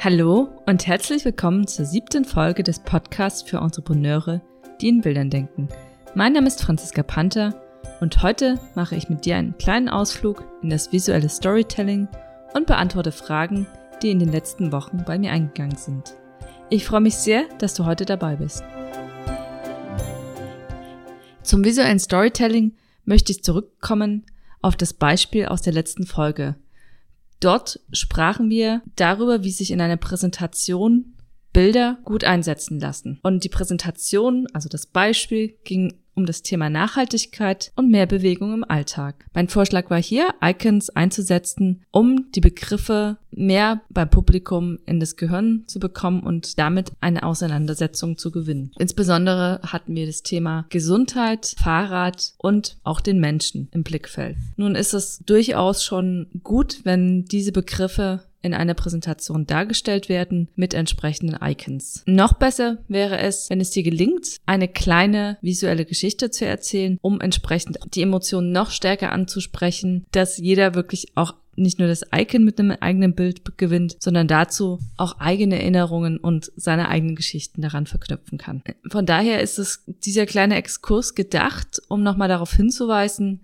Hallo und herzlich willkommen zur siebten Folge des Podcasts für Entrepreneure, die in Bildern denken. Mein Name ist Franziska Panther und heute mache ich mit dir einen kleinen Ausflug in das visuelle Storytelling und beantworte Fragen, die in den letzten Wochen bei mir eingegangen sind. Ich freue mich sehr, dass du heute dabei bist. Zum visuellen Storytelling möchte ich zurückkommen auf das Beispiel aus der letzten Folge – Dort sprachen wir darüber, wie sich in einer Präsentation Bilder gut einsetzen lassen. Und die Präsentation, also das Beispiel, ging um das Thema Nachhaltigkeit und mehr Bewegung im Alltag. Mein Vorschlag war hier, Icons einzusetzen, um die Begriffe mehr beim Publikum in das Gehirn zu bekommen und damit eine Auseinandersetzung zu gewinnen. Insbesondere hatten wir das Thema Gesundheit, Fahrrad und auch den Menschen im Blickfeld. Nun ist es durchaus schon gut, wenn diese Begriffe in einer Präsentation dargestellt werden mit entsprechenden Icons. Noch besser wäre es, wenn es dir gelingt, eine kleine visuelle Geschichte zu erzählen, um entsprechend die Emotionen noch stärker anzusprechen, dass jeder wirklich auch nicht nur das Icon mit einem eigenen Bild gewinnt, sondern dazu auch eigene Erinnerungen und seine eigenen Geschichten daran verknüpfen kann. Von daher ist es dieser kleine Exkurs gedacht, um nochmal darauf hinzuweisen,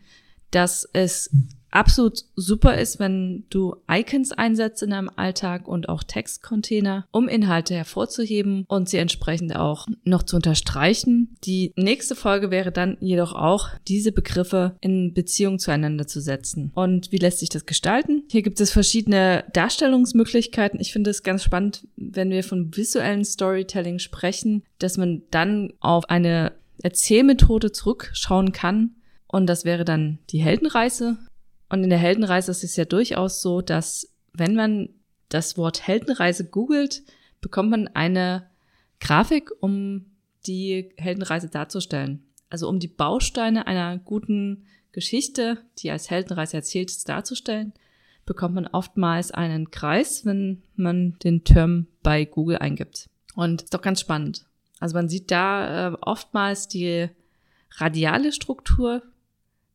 dass es absolut super ist, wenn du Icons einsetzt in deinem Alltag und auch Textcontainer, um Inhalte hervorzuheben und sie entsprechend auch noch zu unterstreichen. Die nächste Folge wäre dann jedoch auch, diese Begriffe in Beziehung zueinander zu setzen. Und wie lässt sich das gestalten? Hier gibt es verschiedene Darstellungsmöglichkeiten. Ich finde es ganz spannend, wenn wir von visuellen Storytelling sprechen, dass man dann auf eine Erzählmethode zurückschauen kann, und das wäre dann die Heldenreise. Und in der Heldenreise ist es ja durchaus so, dass wenn man das Wort Heldenreise googelt, bekommt man eine Grafik, um die Heldenreise darzustellen. Also um die Bausteine einer guten Geschichte, die als Heldenreise erzählt ist, darzustellen, bekommt man oftmals einen Kreis, wenn man den Term bei Google eingibt. Und ist doch ganz spannend. Also man sieht da äh, oftmals die radiale Struktur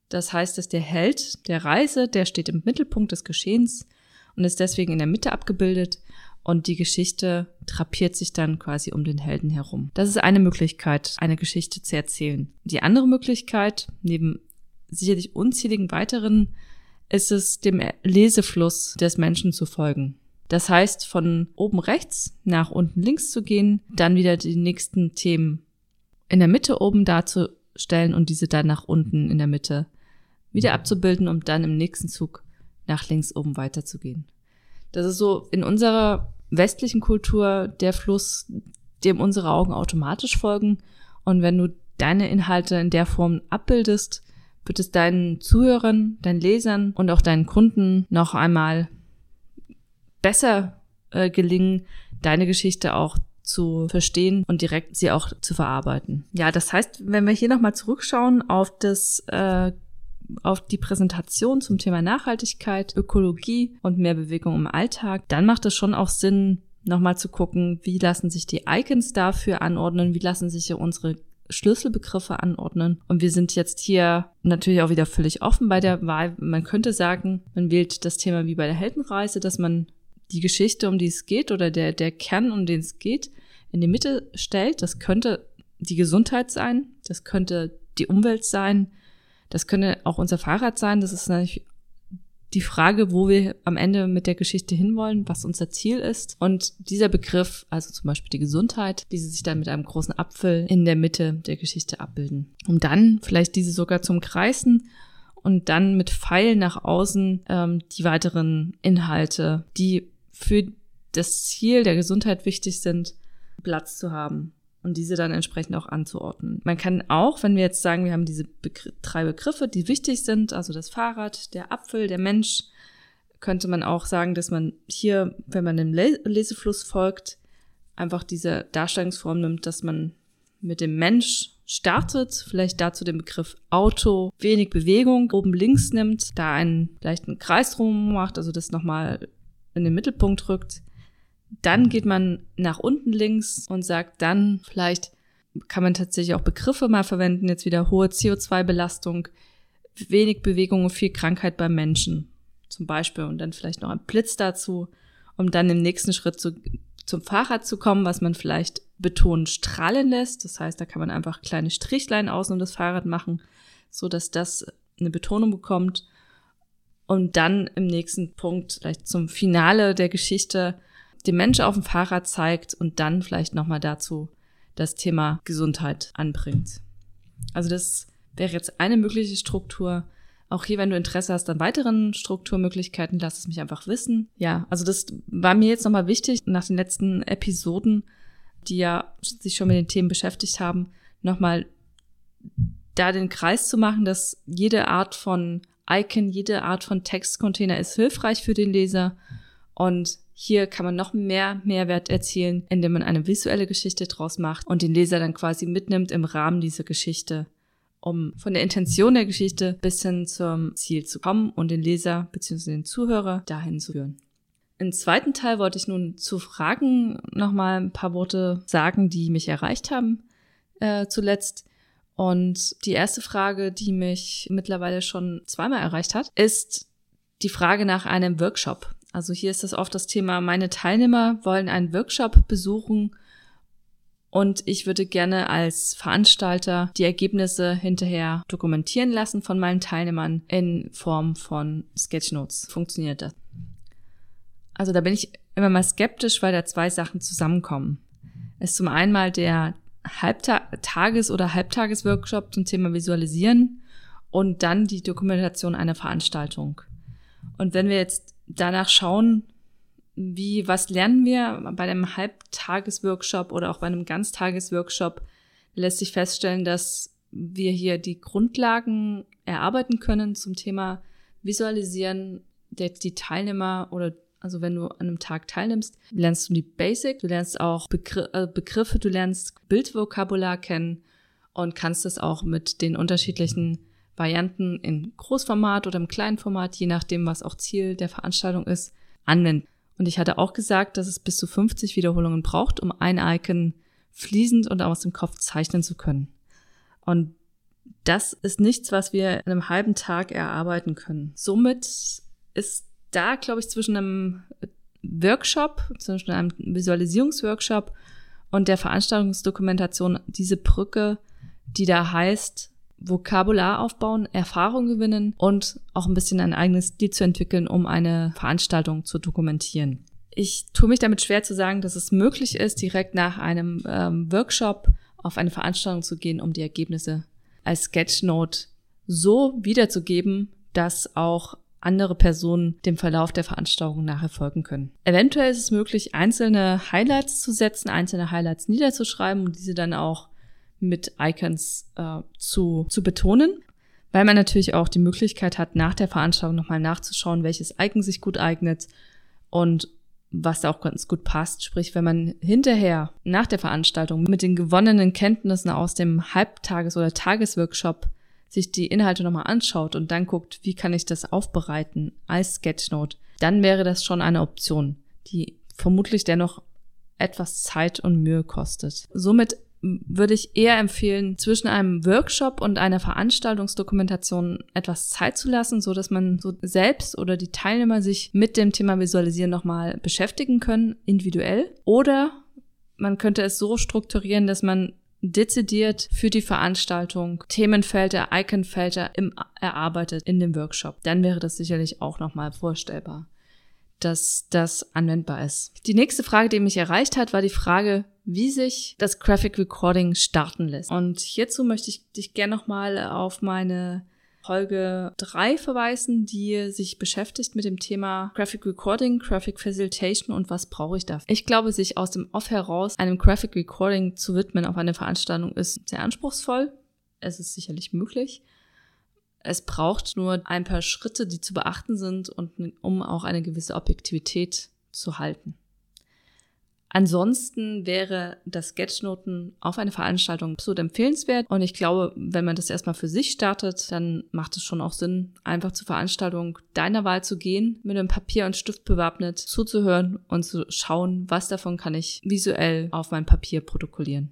das heißt, dass der Held der Reise, der steht im Mittelpunkt des Geschehens und ist deswegen in der Mitte abgebildet und die Geschichte drapiert sich dann quasi um den Helden herum. Das ist eine Möglichkeit, eine Geschichte zu erzählen. Die andere Möglichkeit, neben sicherlich unzähligen weiteren, ist es, dem Lesefluss des Menschen zu folgen. Das heißt, von oben rechts nach unten links zu gehen, dann wieder die nächsten Themen in der Mitte oben darzustellen und diese dann nach unten in der Mitte wieder abzubilden, um dann im nächsten Zug nach links oben weiterzugehen. Das ist so in unserer westlichen Kultur der Fluss, dem unsere Augen automatisch folgen. Und wenn du deine Inhalte in der Form abbildest, wird es deinen Zuhörern, deinen Lesern und auch deinen Kunden noch einmal besser äh, gelingen, deine Geschichte auch zu verstehen und direkt sie auch zu verarbeiten. Ja, das heißt, wenn wir hier nochmal zurückschauen auf das äh, auf die Präsentation zum Thema Nachhaltigkeit, Ökologie und mehr Bewegung im Alltag, dann macht es schon auch Sinn, nochmal zu gucken, wie lassen sich die Icons dafür anordnen, wie lassen sich unsere Schlüsselbegriffe anordnen. Und wir sind jetzt hier natürlich auch wieder völlig offen bei der Wahl. Man könnte sagen, man wählt das Thema wie bei der Heldenreise, dass man die Geschichte, um die es geht, oder der, der Kern, um den es geht, in die Mitte stellt. Das könnte die Gesundheit sein, das könnte die Umwelt sein, das könnte auch unser Fahrrad sein. Das ist natürlich die Frage, wo wir am Ende mit der Geschichte hinwollen, was unser Ziel ist. Und dieser Begriff, also zum Beispiel die Gesundheit, diese sich dann mit einem großen Apfel in der Mitte der Geschichte abbilden. Um dann vielleicht diese sogar zum Kreisen und dann mit Pfeilen nach außen ähm, die weiteren Inhalte, die für das Ziel der Gesundheit wichtig sind, Platz zu haben und diese dann entsprechend auch anzuordnen. Man kann auch, wenn wir jetzt sagen, wir haben diese Begr drei Begriffe, die wichtig sind, also das Fahrrad, der Apfel, der Mensch, könnte man auch sagen, dass man hier, wenn man dem Lesefluss folgt, einfach diese Darstellungsform nimmt, dass man mit dem Mensch startet, vielleicht dazu den Begriff Auto, wenig Bewegung oben links nimmt, da einen leichten Kreis drum macht, also das nochmal in den Mittelpunkt rückt, dann geht man nach unten links und sagt dann vielleicht, kann man tatsächlich auch Begriffe mal verwenden, jetzt wieder hohe CO2-Belastung, wenig Bewegung und viel Krankheit beim Menschen zum Beispiel und dann vielleicht noch ein Blitz dazu um dann im nächsten Schritt zu, zum Fahrrad zu kommen, was man vielleicht betont strahlen lässt. Das heißt, da kann man einfach kleine Strichlein außen um das Fahrrad machen, so dass das eine Betonung bekommt. Und dann im nächsten Punkt vielleicht zum Finale der Geschichte den Mensch auf dem Fahrrad zeigt und dann vielleicht nochmal dazu das Thema Gesundheit anbringt. Also das wäre jetzt eine mögliche Struktur. Auch hier, wenn du Interesse hast an weiteren Strukturmöglichkeiten, lass es mich einfach wissen. Ja, also das war mir jetzt nochmal wichtig, nach den letzten Episoden, die ja sich schon mit den Themen beschäftigt haben, nochmal da den Kreis zu machen, dass jede Art von Icon, jede Art von Textcontainer ist hilfreich für den Leser und hier kann man noch mehr Mehrwert erzielen, indem man eine visuelle Geschichte draus macht und den Leser dann quasi mitnimmt im Rahmen dieser Geschichte, um von der Intention der Geschichte bis hin zum Ziel zu kommen und den Leser bzw. den Zuhörer dahin zu führen. Im zweiten Teil wollte ich nun zu Fragen nochmal ein paar Worte sagen, die mich erreicht haben äh, zuletzt. Und die erste Frage, die mich mittlerweile schon zweimal erreicht hat, ist die Frage nach einem Workshop. Also hier ist das oft das Thema, meine Teilnehmer wollen einen Workshop besuchen und ich würde gerne als Veranstalter die Ergebnisse hinterher dokumentieren lassen von meinen Teilnehmern in Form von Sketchnotes. Funktioniert das? Also da bin ich immer mal skeptisch, weil da zwei Sachen zusammenkommen. Es ist zum einen mal der Halbtages- oder Halbtagesworkshop zum Thema Visualisieren und dann die Dokumentation einer Veranstaltung. Und wenn wir jetzt danach schauen, wie, was lernen wir bei einem Halbtagesworkshop oder auch bei einem Ganztagesworkshop, lässt sich feststellen, dass wir hier die Grundlagen erarbeiten können zum Thema Visualisieren. Der, die Teilnehmer oder also wenn du an einem Tag teilnimmst, lernst du die Basic, du lernst auch Begr äh, Begriffe, du lernst Bildvokabular kennen und kannst es auch mit den unterschiedlichen Varianten in Großformat oder im kleinen Format, je nachdem, was auch Ziel der Veranstaltung ist, anwenden. Und ich hatte auch gesagt, dass es bis zu 50 Wiederholungen braucht, um ein Icon fließend und aus dem Kopf zeichnen zu können. Und das ist nichts, was wir in einem halben Tag erarbeiten können. Somit ist da, glaube ich, zwischen einem Workshop, zwischen einem Visualisierungsworkshop und der Veranstaltungsdokumentation diese Brücke, die da heißt, Vokabular aufbauen, Erfahrung gewinnen und auch ein bisschen ein eigenes Stil zu entwickeln, um eine Veranstaltung zu dokumentieren. Ich tue mich damit schwer zu sagen, dass es möglich ist, direkt nach einem ähm, Workshop auf eine Veranstaltung zu gehen, um die Ergebnisse als Sketchnote so wiederzugeben, dass auch andere Personen dem Verlauf der Veranstaltung nachher folgen können. Eventuell ist es möglich, einzelne Highlights zu setzen, einzelne Highlights niederzuschreiben und diese dann auch mit Icons äh, zu, zu betonen, weil man natürlich auch die Möglichkeit hat, nach der Veranstaltung nochmal nachzuschauen, welches Icon sich gut eignet und was da auch ganz gut passt. Sprich, wenn man hinterher nach der Veranstaltung mit den gewonnenen Kenntnissen aus dem Halbtages- oder Tagesworkshop sich die Inhalte nochmal anschaut und dann guckt, wie kann ich das aufbereiten als Sketchnote, dann wäre das schon eine Option, die vermutlich dennoch etwas Zeit und Mühe kostet. Somit würde ich eher empfehlen, zwischen einem Workshop und einer Veranstaltungsdokumentation etwas Zeit zu lassen, so dass man so selbst oder die Teilnehmer sich mit dem Thema Visualisieren nochmal beschäftigen können, individuell. Oder man könnte es so strukturieren, dass man dezidiert für die Veranstaltung Themenfelder, Iconfelder im, erarbeitet in dem Workshop. Dann wäre das sicherlich auch nochmal vorstellbar dass das anwendbar ist. Die nächste Frage, die mich erreicht hat, war die Frage, wie sich das Graphic Recording starten lässt. Und hierzu möchte ich dich gerne nochmal auf meine Folge 3 verweisen, die sich beschäftigt mit dem Thema Graphic Recording, Graphic Facilitation und was brauche ich dafür. Ich glaube, sich aus dem Off heraus einem Graphic Recording zu widmen auf eine Veranstaltung ist sehr anspruchsvoll. Es ist sicherlich möglich. Es braucht nur ein paar Schritte, die zu beachten sind und um auch eine gewisse Objektivität zu halten. Ansonsten wäre das Sketchnoten auf eine Veranstaltung absolut empfehlenswert. Und ich glaube, wenn man das erstmal für sich startet, dann macht es schon auch Sinn, einfach zur Veranstaltung deiner Wahl zu gehen, mit einem Papier und Stift bewappnet, zuzuhören und zu schauen, was davon kann ich visuell auf meinem Papier protokollieren.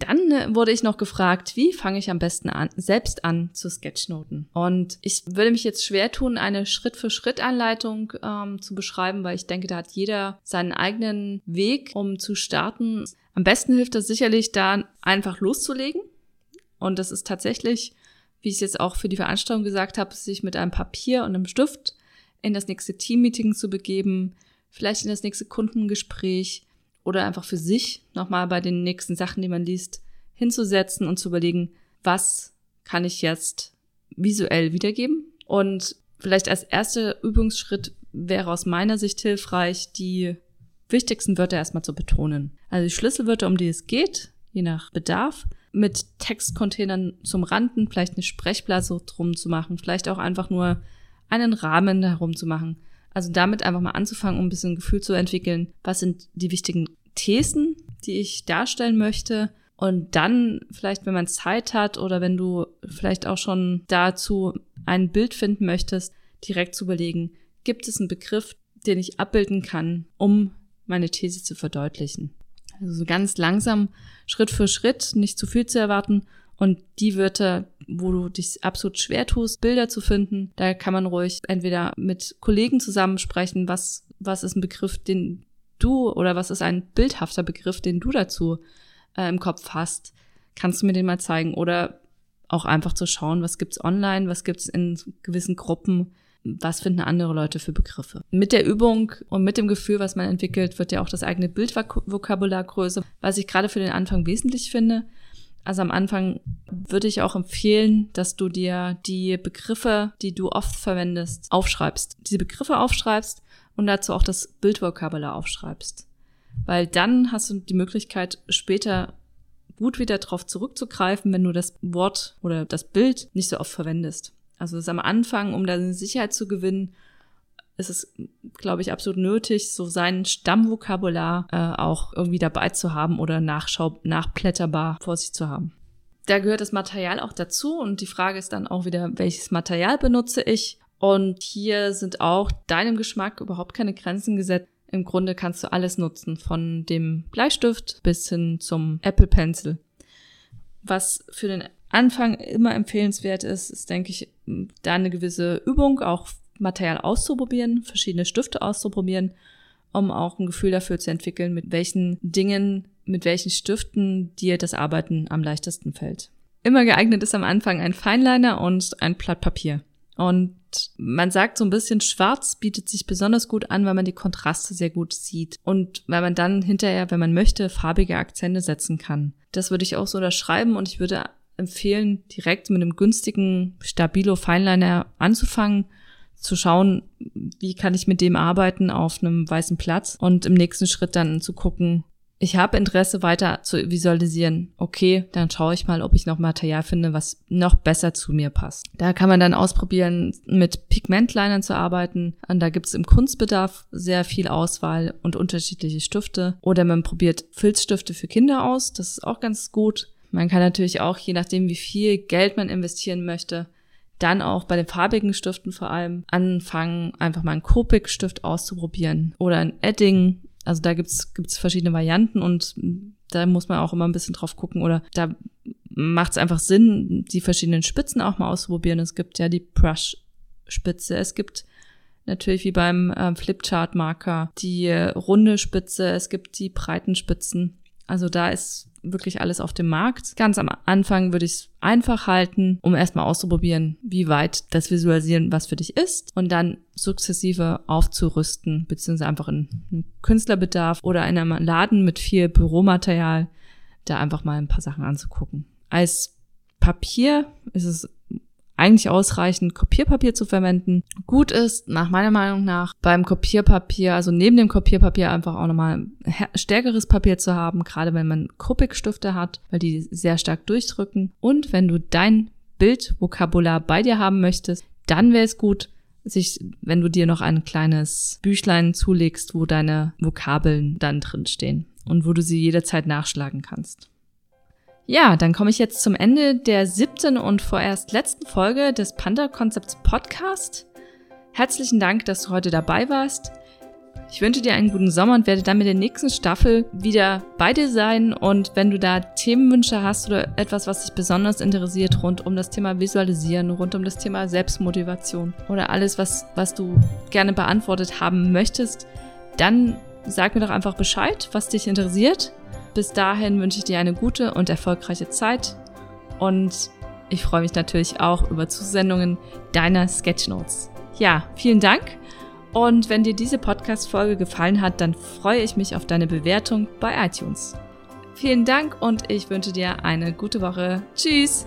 Dann äh, wurde ich noch gefragt, wie fange ich am besten an, selbst an zu Sketchnoten? Und ich würde mich jetzt schwer tun, eine Schritt-für-Schritt-Anleitung ähm, zu beschreiben, weil ich denke, da hat jeder seinen eigenen Weg, um zu starten. Am besten hilft es sicherlich, da einfach loszulegen. Und das ist tatsächlich, wie ich es jetzt auch für die Veranstaltung gesagt habe, sich mit einem Papier und einem Stift in das nächste Teammeeting zu begeben, vielleicht in das nächste Kundengespräch, oder einfach für sich nochmal bei den nächsten Sachen, die man liest, hinzusetzen und zu überlegen, was kann ich jetzt visuell wiedergeben? Und vielleicht als erster Übungsschritt wäre aus meiner Sicht hilfreich, die wichtigsten Wörter erstmal zu betonen. Also die Schlüsselwörter, um die es geht, je nach Bedarf, mit Textcontainern zum Randen, vielleicht eine Sprechblase drum zu machen, vielleicht auch einfach nur einen Rahmen herum zu machen. Also damit einfach mal anzufangen, um ein bisschen Gefühl zu entwickeln, was sind die wichtigen Thesen, die ich darstellen möchte. Und dann vielleicht, wenn man Zeit hat oder wenn du vielleicht auch schon dazu ein Bild finden möchtest, direkt zu überlegen, gibt es einen Begriff, den ich abbilden kann, um meine These zu verdeutlichen. Also so ganz langsam, Schritt für Schritt, nicht zu viel zu erwarten und die Wörter, wo du dich absolut schwer tust, Bilder zu finden, da kann man ruhig entweder mit Kollegen zusammensprechen, was, was ist ein Begriff, den du oder was ist ein bildhafter Begriff, den du dazu äh, im Kopf hast. Kannst du mir den mal zeigen? Oder auch einfach zu schauen, was gibt's online, was gibt's in gewissen Gruppen, was finden andere Leute für Begriffe. Mit der Übung und mit dem Gefühl, was man entwickelt, wird ja auch das eigene Bildvokabular größer, was ich gerade für den Anfang wesentlich finde. Also am Anfang würde ich auch empfehlen, dass du dir die Begriffe, die du oft verwendest, aufschreibst. Diese Begriffe aufschreibst und dazu auch das Bildvokabular aufschreibst. Weil dann hast du die Möglichkeit, später gut wieder darauf zurückzugreifen, wenn du das Wort oder das Bild nicht so oft verwendest. Also ist am Anfang, um da eine Sicherheit zu gewinnen, ist es, glaube ich, absolut nötig, so sein Stammvokabular äh, auch irgendwie dabei zu haben oder nachschau nachblätterbar vor sich zu haben. Da gehört das Material auch dazu und die Frage ist dann auch wieder, welches Material benutze ich? Und hier sind auch deinem Geschmack überhaupt keine Grenzen gesetzt. Im Grunde kannst du alles nutzen, von dem Bleistift bis hin zum Apple Pencil. Was für den Anfang immer empfehlenswert ist, ist, denke ich, da eine gewisse Übung, auch Material auszuprobieren, verschiedene Stifte auszuprobieren, um auch ein Gefühl dafür zu entwickeln, mit welchen Dingen, mit welchen Stiften dir das Arbeiten am leichtesten fällt. Immer geeignet ist am Anfang ein Feinliner und ein Blatt Papier. Und man sagt so ein bisschen, schwarz bietet sich besonders gut an, weil man die Kontraste sehr gut sieht und weil man dann hinterher, wenn man möchte, farbige Akzente setzen kann. Das würde ich auch so unterschreiben und ich würde empfehlen, direkt mit einem günstigen Stabilo Feinliner anzufangen zu schauen, wie kann ich mit dem arbeiten auf einem weißen Platz und im nächsten Schritt dann zu gucken, ich habe Interesse weiter zu visualisieren. Okay, dann schaue ich mal, ob ich noch Material finde, was noch besser zu mir passt. Da kann man dann ausprobieren, mit Pigmentlinern zu arbeiten. Und da gibt es im Kunstbedarf sehr viel Auswahl und unterschiedliche Stifte. Oder man probiert Filzstifte für Kinder aus. Das ist auch ganz gut. Man kann natürlich auch, je nachdem, wie viel Geld man investieren möchte, dann auch bei den farbigen Stiften vor allem anfangen, einfach mal einen Copic-Stift auszuprobieren oder ein Edding. Also da gibt's gibt's verschiedene Varianten und da muss man auch immer ein bisschen drauf gucken oder da macht es einfach Sinn, die verschiedenen Spitzen auch mal auszuprobieren. Es gibt ja die Brush-Spitze, es gibt natürlich wie beim äh, Flipchart-Marker die äh, runde Spitze, es gibt die breiten Spitzen. Also da ist wirklich alles auf dem Markt. Ganz am Anfang würde ich es einfach halten, um erstmal auszuprobieren, wie weit das Visualisieren was für dich ist und dann sukzessive aufzurüsten, beziehungsweise einfach in einem Künstlerbedarf oder in einem Laden mit viel Büromaterial da einfach mal ein paar Sachen anzugucken. Als Papier ist es eigentlich ausreichend, Kopierpapier zu verwenden. Gut ist, nach meiner Meinung nach, beim Kopierpapier, also neben dem Kopierpapier einfach auch nochmal stärkeres Papier zu haben, gerade wenn man Copic-Stifte hat, weil die sehr stark durchdrücken. Und wenn du dein Bildvokabular bei dir haben möchtest, dann wäre es gut, sich, wenn du dir noch ein kleines Büchlein zulegst, wo deine Vokabeln dann drin stehen und wo du sie jederzeit nachschlagen kannst. Ja, dann komme ich jetzt zum Ende der siebten und vorerst letzten Folge des Panda Konzepts Podcast. Herzlichen Dank, dass du heute dabei warst. Ich wünsche dir einen guten Sommer und werde dann mit der nächsten Staffel wieder bei dir sein. Und wenn du da Themenwünsche hast oder etwas, was dich besonders interessiert rund um das Thema Visualisieren, rund um das Thema Selbstmotivation oder alles, was, was du gerne beantwortet haben möchtest, dann sag mir doch einfach Bescheid, was dich interessiert. Bis dahin wünsche ich dir eine gute und erfolgreiche Zeit und ich freue mich natürlich auch über Zusendungen deiner Sketchnotes. Ja, vielen Dank. Und wenn dir diese Podcast-Folge gefallen hat, dann freue ich mich auf deine Bewertung bei iTunes. Vielen Dank und ich wünsche dir eine gute Woche. Tschüss!